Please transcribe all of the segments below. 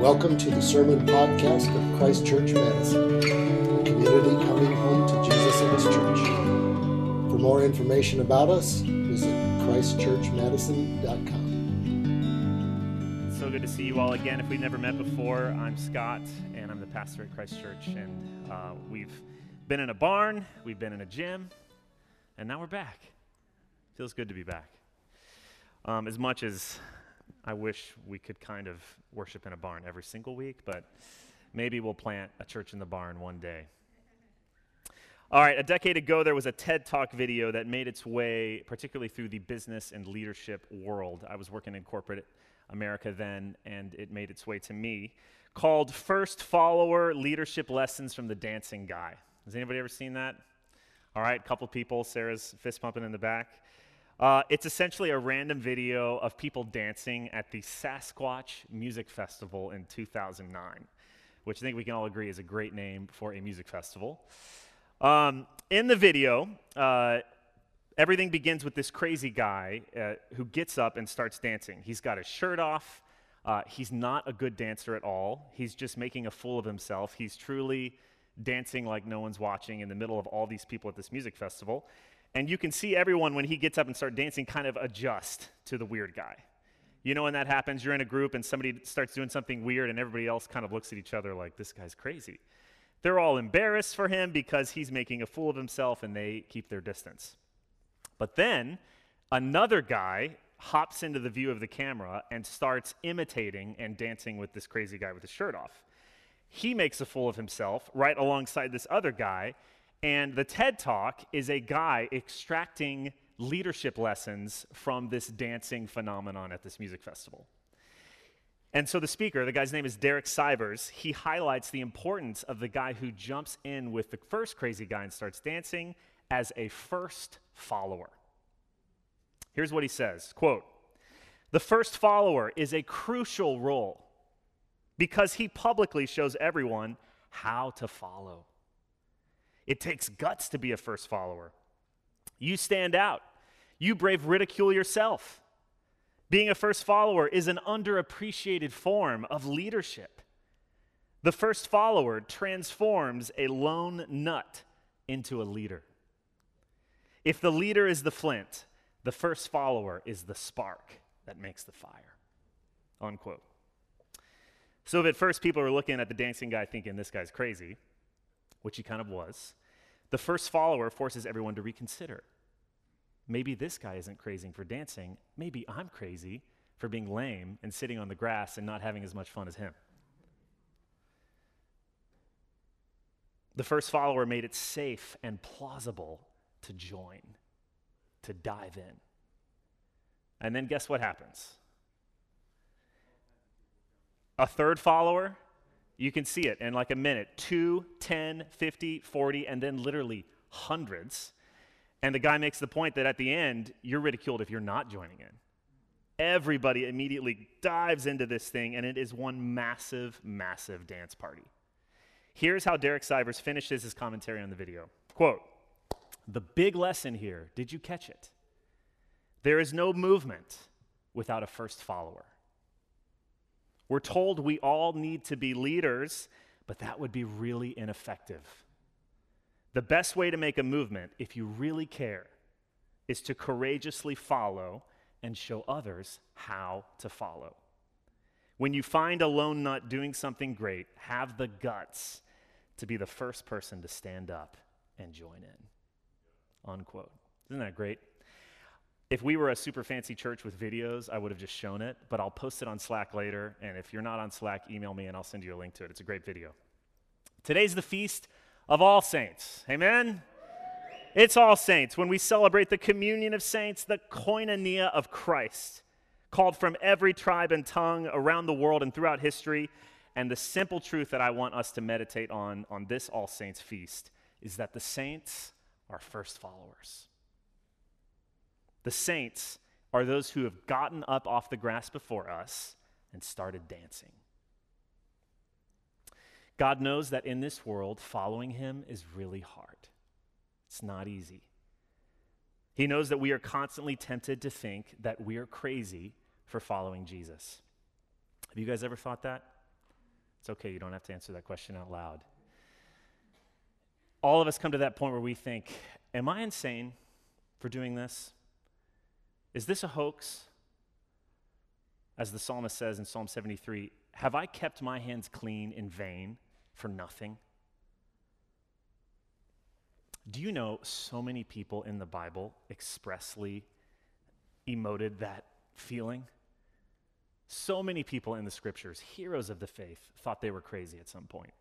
Welcome to the Sermon Podcast of Christ Church Madison, community coming home to Jesus and His church. For more information about us, visit ChristChurchMadison.com. So good to see you all again. If we've never met before, I'm Scott, and I'm the pastor at Christ Church. And uh, we've been in a barn, we've been in a gym, and now we're back. Feels good to be back. Um, as much as I wish we could kind of worship in a barn every single week, but maybe we'll plant a church in the barn one day. All right, a decade ago, there was a TED Talk video that made its way, particularly through the business and leadership world. I was working in corporate America then, and it made its way to me, called First Follower Leadership Lessons from the Dancing Guy. Has anybody ever seen that? All right, a couple people. Sarah's fist pumping in the back. Uh, it's essentially a random video of people dancing at the Sasquatch Music Festival in 2009, which I think we can all agree is a great name for a music festival. Um, in the video, uh, everything begins with this crazy guy uh, who gets up and starts dancing. He's got his shirt off. Uh, he's not a good dancer at all. He's just making a fool of himself. He's truly dancing like no one's watching in the middle of all these people at this music festival. And you can see everyone when he gets up and starts dancing kind of adjust to the weird guy. You know when that happens, you're in a group and somebody starts doing something weird and everybody else kind of looks at each other like, this guy's crazy. They're all embarrassed for him because he's making a fool of himself and they keep their distance. But then another guy hops into the view of the camera and starts imitating and dancing with this crazy guy with his shirt off. He makes a fool of himself right alongside this other guy, and the TED Talk is a guy extracting leadership lessons from this dancing phenomenon at this music festival. And so the speaker, the guy's name is Derek Sivers, he highlights the importance of the guy who jumps in with the first crazy guy and starts dancing as a first follower. Here's what he says, quote, "The first follower is a crucial role because he publicly shows everyone how to follow. It takes guts to be a first follower. You stand out, you brave ridicule yourself. Being a first follower is an underappreciated form of leadership. The first follower transforms a lone nut into a leader. If the leader is the flint, the first follower is the spark that makes the fire. Unquote. So, if at first people are looking at the dancing guy thinking this guy's crazy, which he kind of was, the first follower forces everyone to reconsider. Maybe this guy isn't crazy for dancing. Maybe I'm crazy for being lame and sitting on the grass and not having as much fun as him. The first follower made it safe and plausible to join, to dive in. And then guess what happens? A third follower you can see it in like a minute 2, 10, 50, 40, and then literally hundreds. And the guy makes the point that at the end, you're ridiculed if you're not joining in. Everybody immediately dives into this thing, and it is one massive, massive dance party. Here's how Derek Sivers finishes his commentary on the video. Quote, the big lesson here, did you catch it? There is no movement without a first follower. We're told we all need to be leaders, but that would be really ineffective. The best way to make a movement, if you really care, is to courageously follow and show others how to follow. When you find a lone nut doing something great, have the guts to be the first person to stand up and join in. Unquote. Isn't that great? If we were a super fancy church with videos, I would have just shown it, but I'll post it on Slack later. And if you're not on Slack, email me and I'll send you a link to it. It's a great video. Today's the feast of all saints. Amen? It's all saints when we celebrate the communion of saints, the koinonia of Christ, called from every tribe and tongue around the world and throughout history. And the simple truth that I want us to meditate on on this All Saints feast is that the saints are first followers. The saints are those who have gotten up off the grass before us and started dancing. God knows that in this world, following him is really hard. It's not easy. He knows that we are constantly tempted to think that we are crazy for following Jesus. Have you guys ever thought that? It's okay, you don't have to answer that question out loud. All of us come to that point where we think, Am I insane for doing this? Is this a hoax? As the psalmist says in Psalm 73, Have I kept my hands clean in vain for nothing? Do you know so many people in the Bible expressly emoted that feeling? So many people in the scriptures, heroes of the faith, thought they were crazy at some point.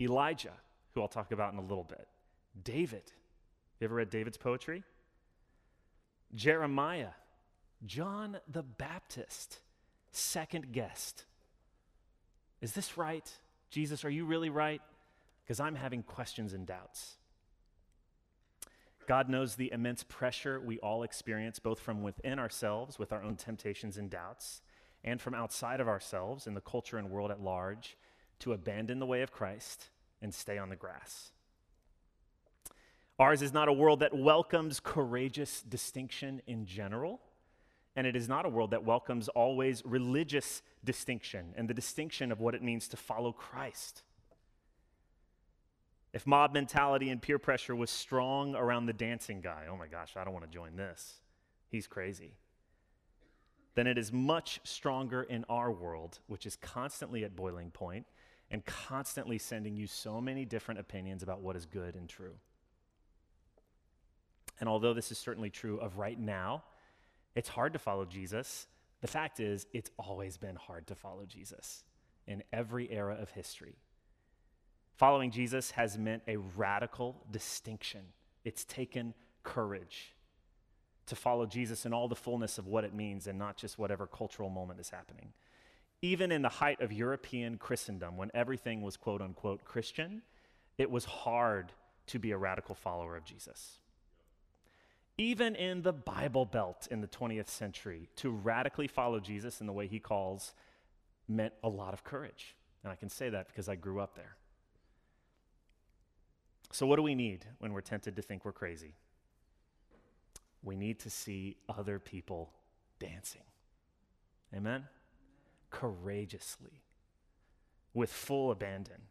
Elijah, who I'll talk about in a little bit. David. You ever read David's poetry? Jeremiah. John the Baptist. Second guest. Is this right? Jesus, are you really right? Because I'm having questions and doubts. God knows the immense pressure we all experience, both from within ourselves with our own temptations and doubts, and from outside of ourselves in the culture and world at large, to abandon the way of Christ and stay on the grass. Ours is not a world that welcomes courageous distinction in general, and it is not a world that welcomes always religious distinction and the distinction of what it means to follow Christ. If mob mentality and peer pressure was strong around the dancing guy, oh my gosh, I don't want to join this. He's crazy. Then it is much stronger in our world, which is constantly at boiling point and constantly sending you so many different opinions about what is good and true. And although this is certainly true of right now, it's hard to follow Jesus. The fact is, it's always been hard to follow Jesus in every era of history. Following Jesus has meant a radical distinction. It's taken courage to follow Jesus in all the fullness of what it means and not just whatever cultural moment is happening. Even in the height of European Christendom, when everything was quote unquote Christian, it was hard to be a radical follower of Jesus. Even in the Bible Belt in the 20th century, to radically follow Jesus in the way he calls meant a lot of courage. And I can say that because I grew up there. So, what do we need when we're tempted to think we're crazy? We need to see other people dancing. Amen? Courageously, with full abandon.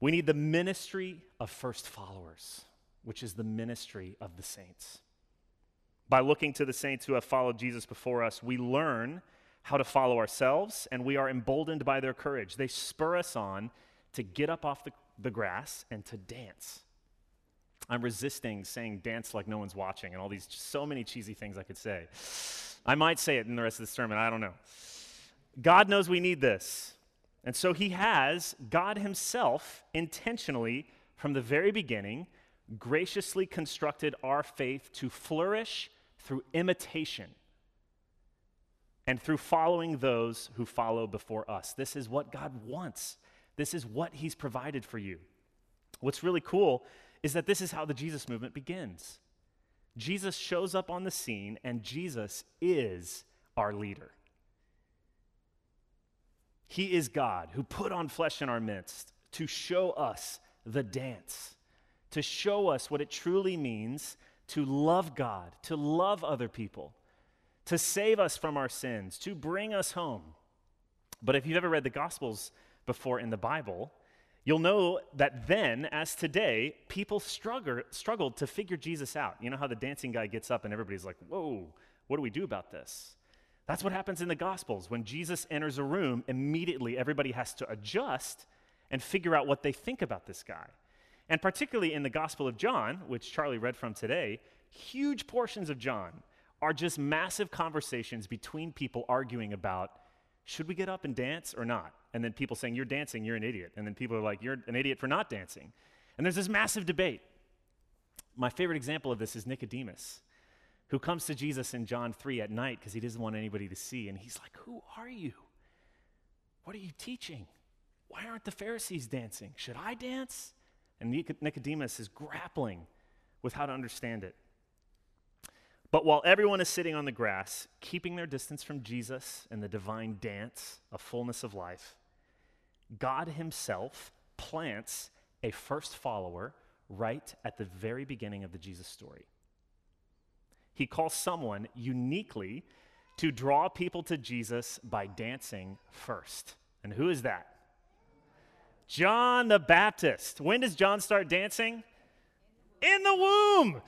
We need the ministry of first followers, which is the ministry of the saints. By looking to the saints who have followed Jesus before us, we learn how to follow ourselves, and we are emboldened by their courage. They spur us on to get up off the the grass and to dance. I'm resisting saying dance like no one's watching and all these so many cheesy things I could say. I might say it in the rest of the sermon, I don't know. God knows we need this. And so he has, God himself, intentionally, from the very beginning, graciously constructed our faith to flourish through imitation and through following those who follow before us. This is what God wants. This is what he's provided for you. What's really cool is that this is how the Jesus movement begins. Jesus shows up on the scene, and Jesus is our leader. He is God who put on flesh in our midst to show us the dance, to show us what it truly means to love God, to love other people, to save us from our sins, to bring us home. But if you've ever read the Gospels, before in the Bible, you'll know that then, as today, people struggle, struggled to figure Jesus out. You know how the dancing guy gets up and everybody's like, whoa, what do we do about this? That's what happens in the Gospels. When Jesus enters a room, immediately everybody has to adjust and figure out what they think about this guy. And particularly in the Gospel of John, which Charlie read from today, huge portions of John are just massive conversations between people arguing about should we get up and dance or not? And then people saying, You're dancing, you're an idiot. And then people are like, You're an idiot for not dancing. And there's this massive debate. My favorite example of this is Nicodemus, who comes to Jesus in John 3 at night because he doesn't want anybody to see. And he's like, Who are you? What are you teaching? Why aren't the Pharisees dancing? Should I dance? And Nicodemus is grappling with how to understand it. But while everyone is sitting on the grass, keeping their distance from Jesus and the divine dance of fullness of life, God Himself plants a first follower right at the very beginning of the Jesus story. He calls someone uniquely to draw people to Jesus by dancing first. And who is that? John the Baptist. When does John start dancing? In the womb.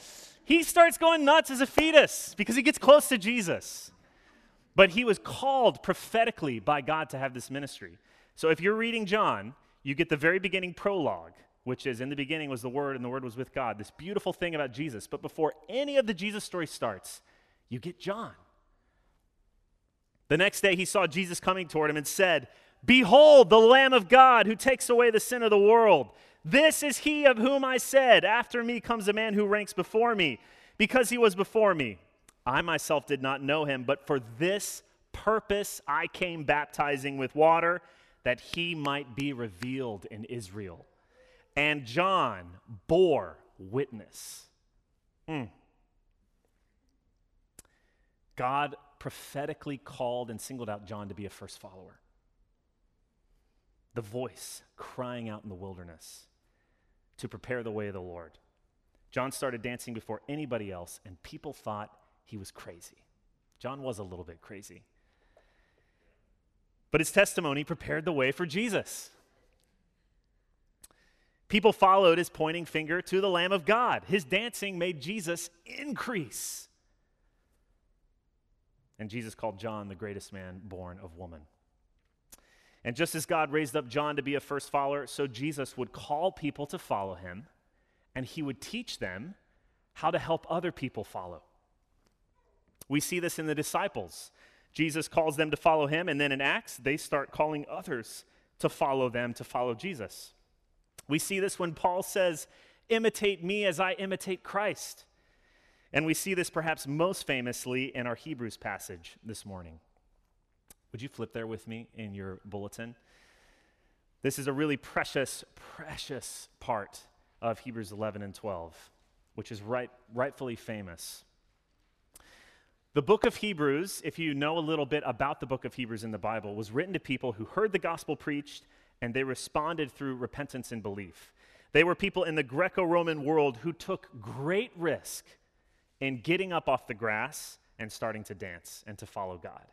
He starts going nuts as a fetus because he gets close to Jesus. But he was called prophetically by God to have this ministry. So if you're reading John, you get the very beginning prologue, which is in the beginning was the Word, and the Word was with God. This beautiful thing about Jesus. But before any of the Jesus story starts, you get John. The next day he saw Jesus coming toward him and said, Behold, the Lamb of God who takes away the sin of the world. This is he of whom I said, After me comes a man who ranks before me, because he was before me. I myself did not know him, but for this purpose I came baptizing with water, that he might be revealed in Israel. And John bore witness. Mm. God prophetically called and singled out John to be a first follower. The voice crying out in the wilderness to prepare the way of the Lord. John started dancing before anybody else, and people thought he was crazy. John was a little bit crazy. But his testimony prepared the way for Jesus. People followed his pointing finger to the Lamb of God. His dancing made Jesus increase. And Jesus called John the greatest man born of woman. And just as God raised up John to be a first follower, so Jesus would call people to follow him, and he would teach them how to help other people follow. We see this in the disciples. Jesus calls them to follow him, and then in Acts, they start calling others to follow them, to follow Jesus. We see this when Paul says, Imitate me as I imitate Christ. And we see this perhaps most famously in our Hebrews passage this morning. Would you flip there with me in your bulletin? This is a really precious, precious part of Hebrews 11 and 12, which is right, rightfully famous. The book of Hebrews, if you know a little bit about the book of Hebrews in the Bible, was written to people who heard the gospel preached and they responded through repentance and belief. They were people in the Greco Roman world who took great risk in getting up off the grass and starting to dance and to follow God.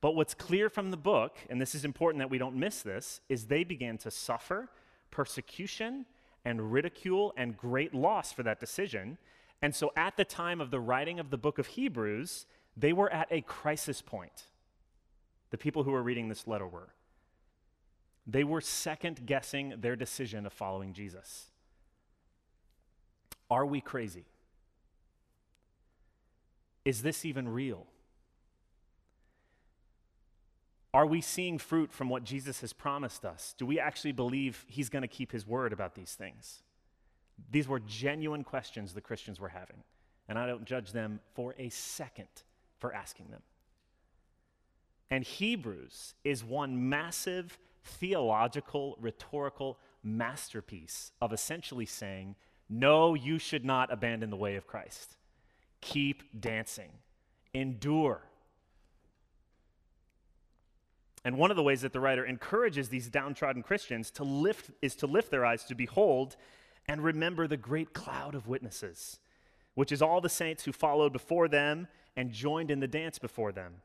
But what's clear from the book, and this is important that we don't miss this, is they began to suffer persecution and ridicule and great loss for that decision. And so at the time of the writing of the book of Hebrews, they were at a crisis point. The people who were reading this letter were. They were second guessing their decision of following Jesus. Are we crazy? Is this even real? Are we seeing fruit from what Jesus has promised us? Do we actually believe he's going to keep his word about these things? These were genuine questions the Christians were having, and I don't judge them for a second for asking them. And Hebrews is one massive theological, rhetorical masterpiece of essentially saying, No, you should not abandon the way of Christ. Keep dancing, endure. And one of the ways that the writer encourages these downtrodden Christians to lift is to lift their eyes to behold and remember the great cloud of witnesses, which is all the saints who followed before them and joined in the dance before them,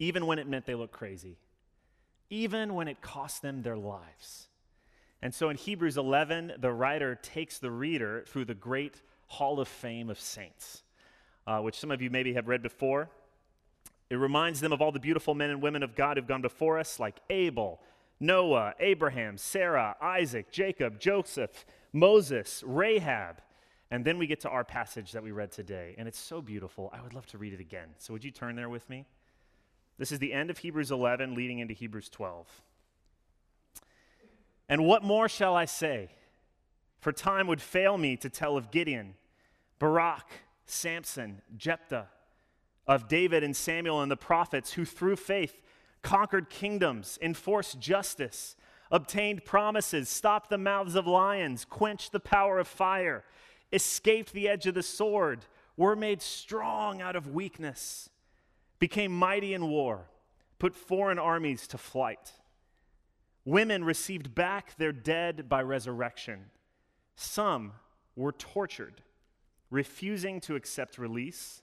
even when it meant they looked crazy, even when it cost them their lives. And so in Hebrews 11, the writer takes the reader through the great hall of fame of saints, uh, which some of you maybe have read before. It reminds them of all the beautiful men and women of God who've gone before us, like Abel, Noah, Abraham, Sarah, Isaac, Jacob, Joseph, Moses, Rahab. And then we get to our passage that we read today, and it's so beautiful. I would love to read it again. So, would you turn there with me? This is the end of Hebrews 11, leading into Hebrews 12. And what more shall I say? For time would fail me to tell of Gideon, Barak, Samson, Jephthah, of David and Samuel and the prophets who through faith conquered kingdoms, enforced justice, obtained promises, stopped the mouths of lions, quenched the power of fire, escaped the edge of the sword, were made strong out of weakness, became mighty in war, put foreign armies to flight. Women received back their dead by resurrection. Some were tortured, refusing to accept release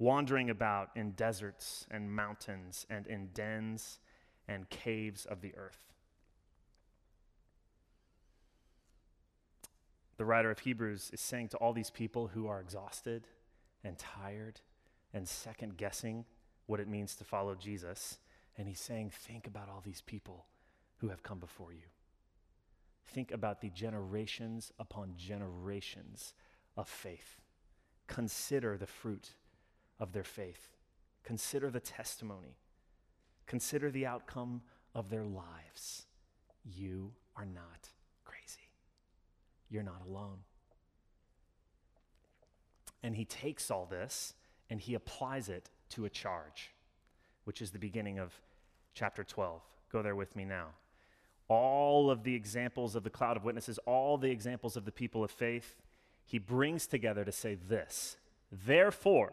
Wandering about in deserts and mountains and in dens and caves of the earth. The writer of Hebrews is saying to all these people who are exhausted and tired and second guessing what it means to follow Jesus, and he's saying, Think about all these people who have come before you. Think about the generations upon generations of faith. Consider the fruit of their faith. Consider the testimony. Consider the outcome of their lives. You are not crazy. You're not alone. And he takes all this and he applies it to a charge, which is the beginning of chapter 12. Go there with me now. All of the examples of the cloud of witnesses, all the examples of the people of faith, he brings together to say this Therefore,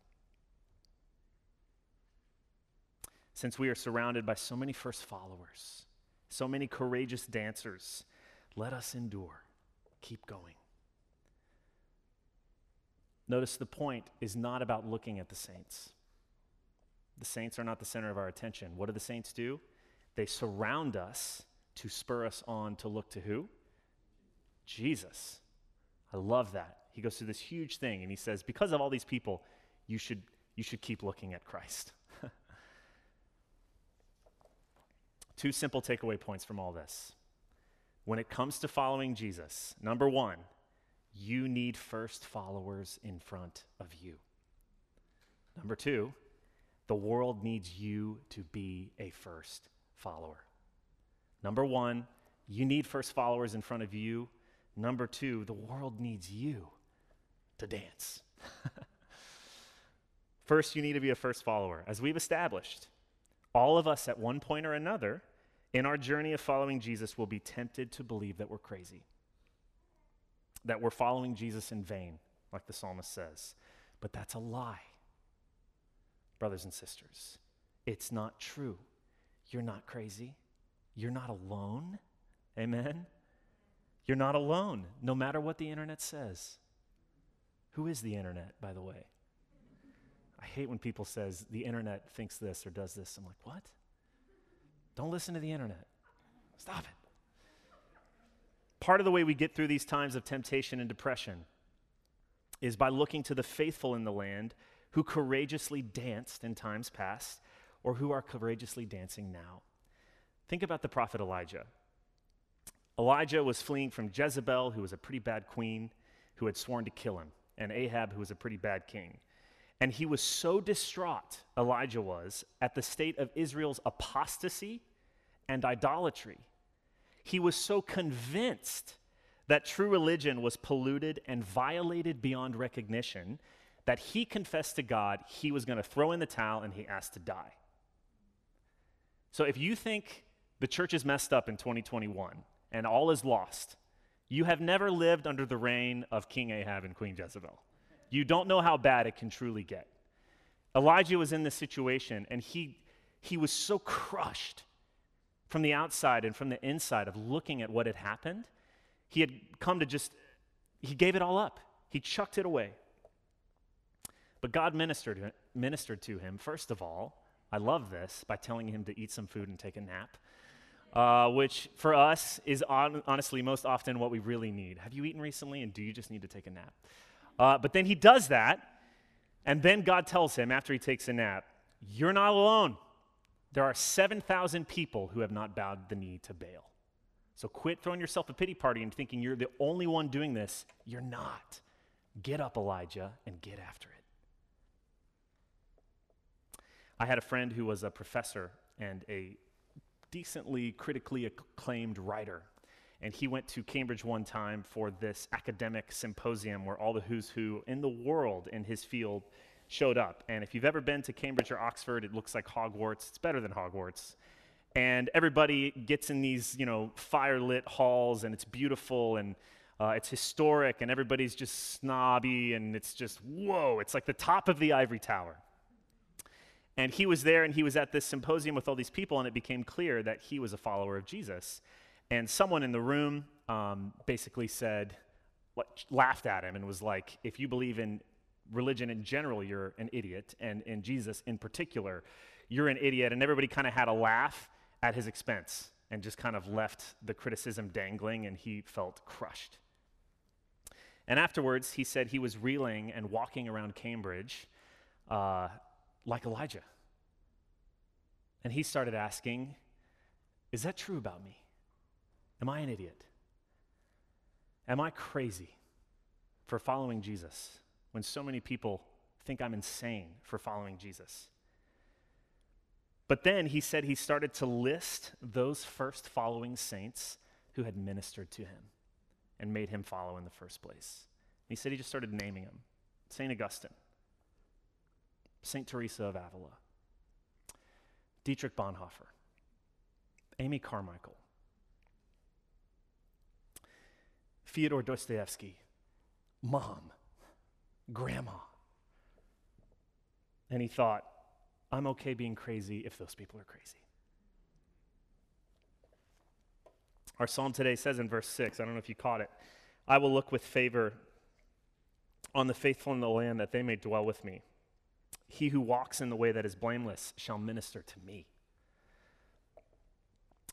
Since we are surrounded by so many first followers, so many courageous dancers, let us endure. Keep going. Notice the point is not about looking at the saints. The saints are not the center of our attention. What do the saints do? They surround us to spur us on to look to who? Jesus. I love that. He goes through this huge thing and he says, because of all these people, you should, you should keep looking at Christ. Two simple takeaway points from all this. When it comes to following Jesus, number one, you need first followers in front of you. Number two, the world needs you to be a first follower. Number one, you need first followers in front of you. Number two, the world needs you to dance. first, you need to be a first follower. As we've established, all of us at one point or another in our journey of following Jesus will be tempted to believe that we're crazy that we're following Jesus in vain, like the psalmist says. But that's a lie, brothers and sisters. It's not true. You're not crazy. You're not alone. Amen? You're not alone, no matter what the internet says. Who is the internet, by the way? I hate when people says the internet thinks this or does this. I'm like, what? Don't listen to the internet. Stop it. Part of the way we get through these times of temptation and depression is by looking to the faithful in the land who courageously danced in times past or who are courageously dancing now. Think about the prophet Elijah. Elijah was fleeing from Jezebel, who was a pretty bad queen who had sworn to kill him, and Ahab, who was a pretty bad king. And he was so distraught, Elijah was, at the state of Israel's apostasy and idolatry he was so convinced that true religion was polluted and violated beyond recognition that he confessed to God he was going to throw in the towel and he asked to die. So if you think the church is messed up in 2021 and all is lost, you have never lived under the reign of King Ahab and Queen Jezebel. You don't know how bad it can truly get. Elijah was in this situation and he, he was so crushed from the outside and from the inside of looking at what had happened, he had come to just, he gave it all up. He chucked it away. But God ministered, ministered to him, first of all, I love this, by telling him to eat some food and take a nap, uh, which for us is on, honestly most often what we really need. Have you eaten recently and do you just need to take a nap? Uh, but then he does that, and then God tells him after he takes a nap, You're not alone. There are 7,000 people who have not bowed the knee to Baal. So quit throwing yourself a pity party and thinking you're the only one doing this. You're not. Get up, Elijah, and get after it. I had a friend who was a professor and a decently critically acclaimed writer. And he went to Cambridge one time for this academic symposium where all the who's who in the world in his field showed up. And if you've ever been to Cambridge or Oxford, it looks like Hogwarts. It's better than Hogwarts. And everybody gets in these, you know, firelit halls, and it's beautiful and uh, it's historic, and everybody's just snobby, and it's just whoa! It's like the top of the ivory tower. And he was there, and he was at this symposium with all these people, and it became clear that he was a follower of Jesus. And someone in the room um, basically said, laughed at him, and was like, "If you believe in religion in general, you're an idiot. And in Jesus in particular, you're an idiot. And everybody kind of had a laugh at his expense and just kind of left the criticism dangling, and he felt crushed. And afterwards, he said he was reeling and walking around Cambridge uh, like Elijah. And he started asking, Is that true about me? Am I an idiot? Am I crazy for following Jesus? when so many people think I'm insane for following Jesus. But then he said he started to list those first following saints who had ministered to him and made him follow in the first place. He said he just started naming them St. Augustine, St. Teresa of Avila, Dietrich Bonhoeffer, Amy Carmichael, Fyodor Dostoevsky, Mom, grandma. And he thought, I'm okay being crazy if those people are crazy. Our psalm today says in verse 6, I don't know if you caught it, I will look with favor on the faithful in the land that they may dwell with me. He who walks in the way that is blameless shall minister to me.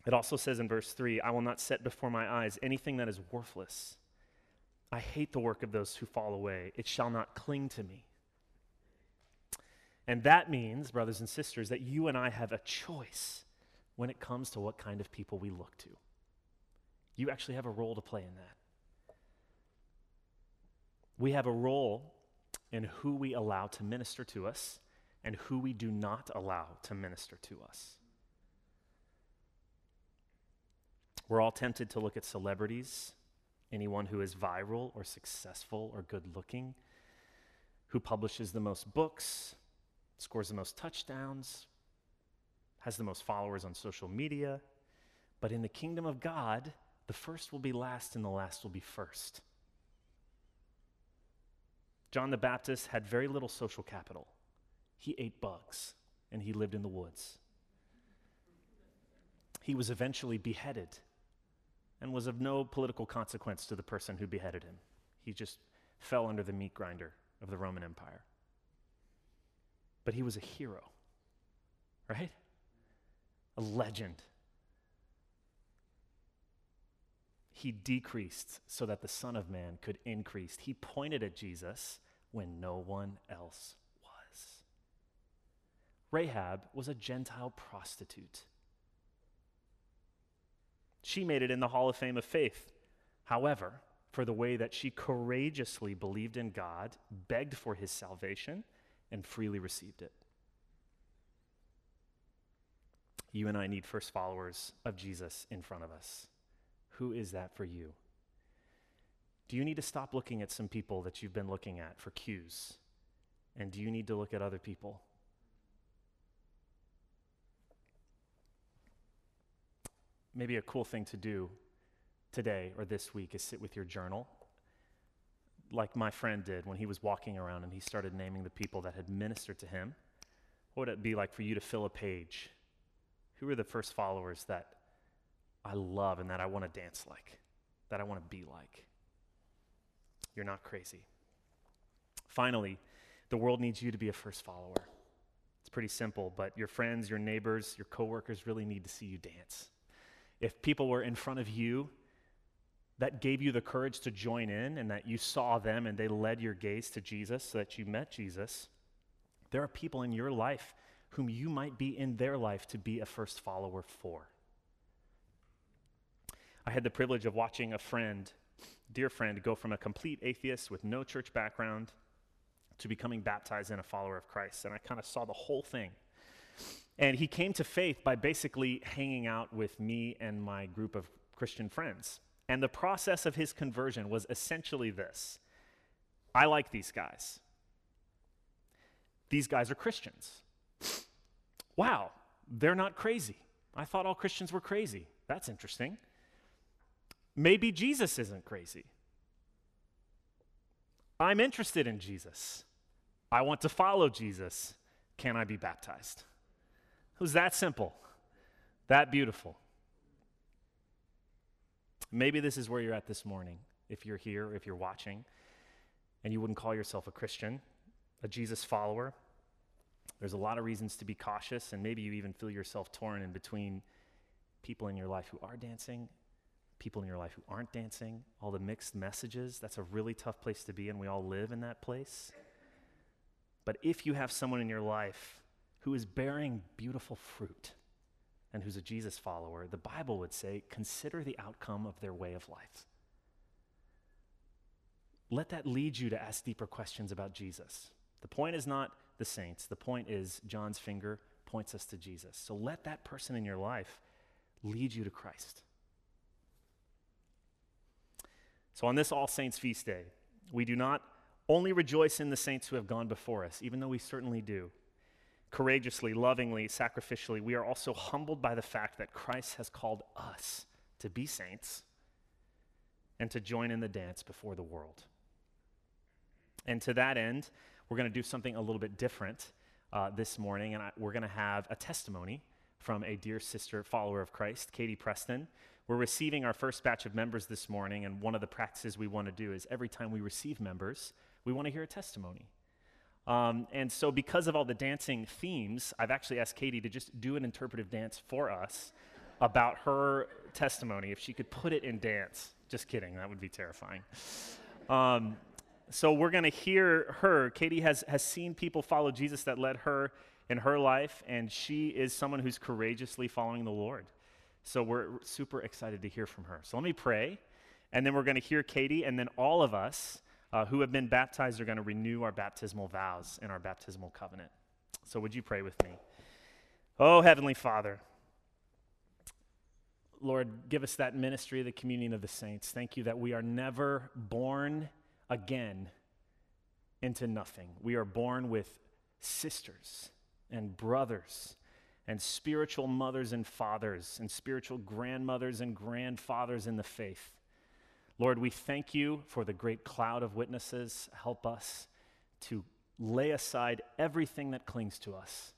It also says in verse 3 I will not set before my eyes anything that is worthless. I hate the work of those who fall away. It shall not cling to me. And that means, brothers and sisters, that you and I have a choice when it comes to what kind of people we look to. You actually have a role to play in that. We have a role in who we allow to minister to us and who we do not allow to minister to us. We're all tempted to look at celebrities anyone who is viral or successful or good looking, who publishes the most books, scores the most touchdowns, has the most followers on social media. But in the kingdom of God, the first will be last and the last will be first. John the Baptist had very little social capital. He ate bugs and he lived in the woods. He was eventually beheaded and was of no political consequence to the person who beheaded him. He just fell under the meat grinder of the Roman Empire. But he was a hero, right? A legend. He decreased so that the Son of Man could increase. He pointed at Jesus when no one else was. Rahab was a Gentile prostitute. She made it in the Hall of Fame of Faith. However, for the way that she courageously believed in God, begged for his salvation, and freely received it. You and I need first followers of Jesus in front of us. Who is that for you? Do you need to stop looking at some people that you've been looking at for cues? And do you need to look at other people maybe a cool thing to do today or this week is sit with your journal like my friend did when he was walking around and he started naming the people that had ministered to him. What would it be like for you to fill a page? Who are the first followers that I love and that I want to dance like, that I want to be like? You're not crazy. Finally, the world needs you to be a first follower. It's pretty simple, but your friends, your neighbors, your coworkers really need to see you dance if people were in front of you that gave you the courage to join in and that you saw them and they led your gaze to Jesus so that you met Jesus, there are people in your life whom you might be in their life to be a first follower for. I had the privilege of watching a friend, dear friend, go from a complete atheist with no church background to becoming baptized and a follower of Christ. And I kind of saw the whole thing. And he came to faith by basically hanging out with me and my group of Christian friends. And the process of his conversion was essentially this I like these guys. These guys are Christians. Wow, they're not crazy. I thought all Christians were crazy. That's interesting. Maybe Jesus isn't crazy. I'm interested in Jesus. I want to follow Jesus. Can I be baptized? It was that simple, that beautiful. Maybe this is where you're at this morning. If you're here, if you're watching, and you wouldn't call yourself a Christian, a Jesus follower, there's a lot of reasons to be cautious, and maybe you even feel yourself torn in between people in your life who are dancing, people in your life who aren't dancing, all the mixed messages. That's a really tough place to be, and we all live in that place. But if you have someone in your life who is bearing beautiful fruit and who's a Jesus follower, the Bible would say, consider the outcome of their way of life. Let that lead you to ask deeper questions about Jesus. The point is not the saints, the point is John's finger points us to Jesus. So let that person in your life lead you to Christ. So on this All Saints feast day, we do not only rejoice in the saints who have gone before us, even though we certainly do. Courageously, lovingly, sacrificially, we are also humbled by the fact that Christ has called us to be saints and to join in the dance before the world. And to that end, we're going to do something a little bit different uh, this morning, and I, we're going to have a testimony from a dear sister, follower of Christ, Katie Preston. We're receiving our first batch of members this morning, and one of the practices we want to do is every time we receive members, we want to hear a testimony. Um, and so, because of all the dancing themes, I've actually asked Katie to just do an interpretive dance for us about her testimony, if she could put it in dance. Just kidding, that would be terrifying. Um, so we're going to hear her. Katie has, has seen people follow Jesus that led her in her life, and she is someone who's courageously following the Lord. So we're super excited to hear from her. So let me pray, and then we're going to hear Katie, and then all of us uh, who have been baptized are going to renew our baptismal vows and our baptismal covenant. So would you pray with me? Oh, Heavenly Father, Lord, give us that ministry of the communion of the saints. Thank you that we are never born again into nothing. We are born with sisters and brothers and spiritual mothers and fathers and spiritual grandmothers and grandfathers in the faith. Lord, we thank you for the great cloud of witnesses. Help us to lay aside everything that clings to us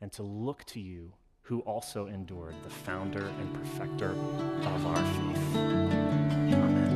and to look to you, who also endured, the founder and perfecter of our faith. Amen.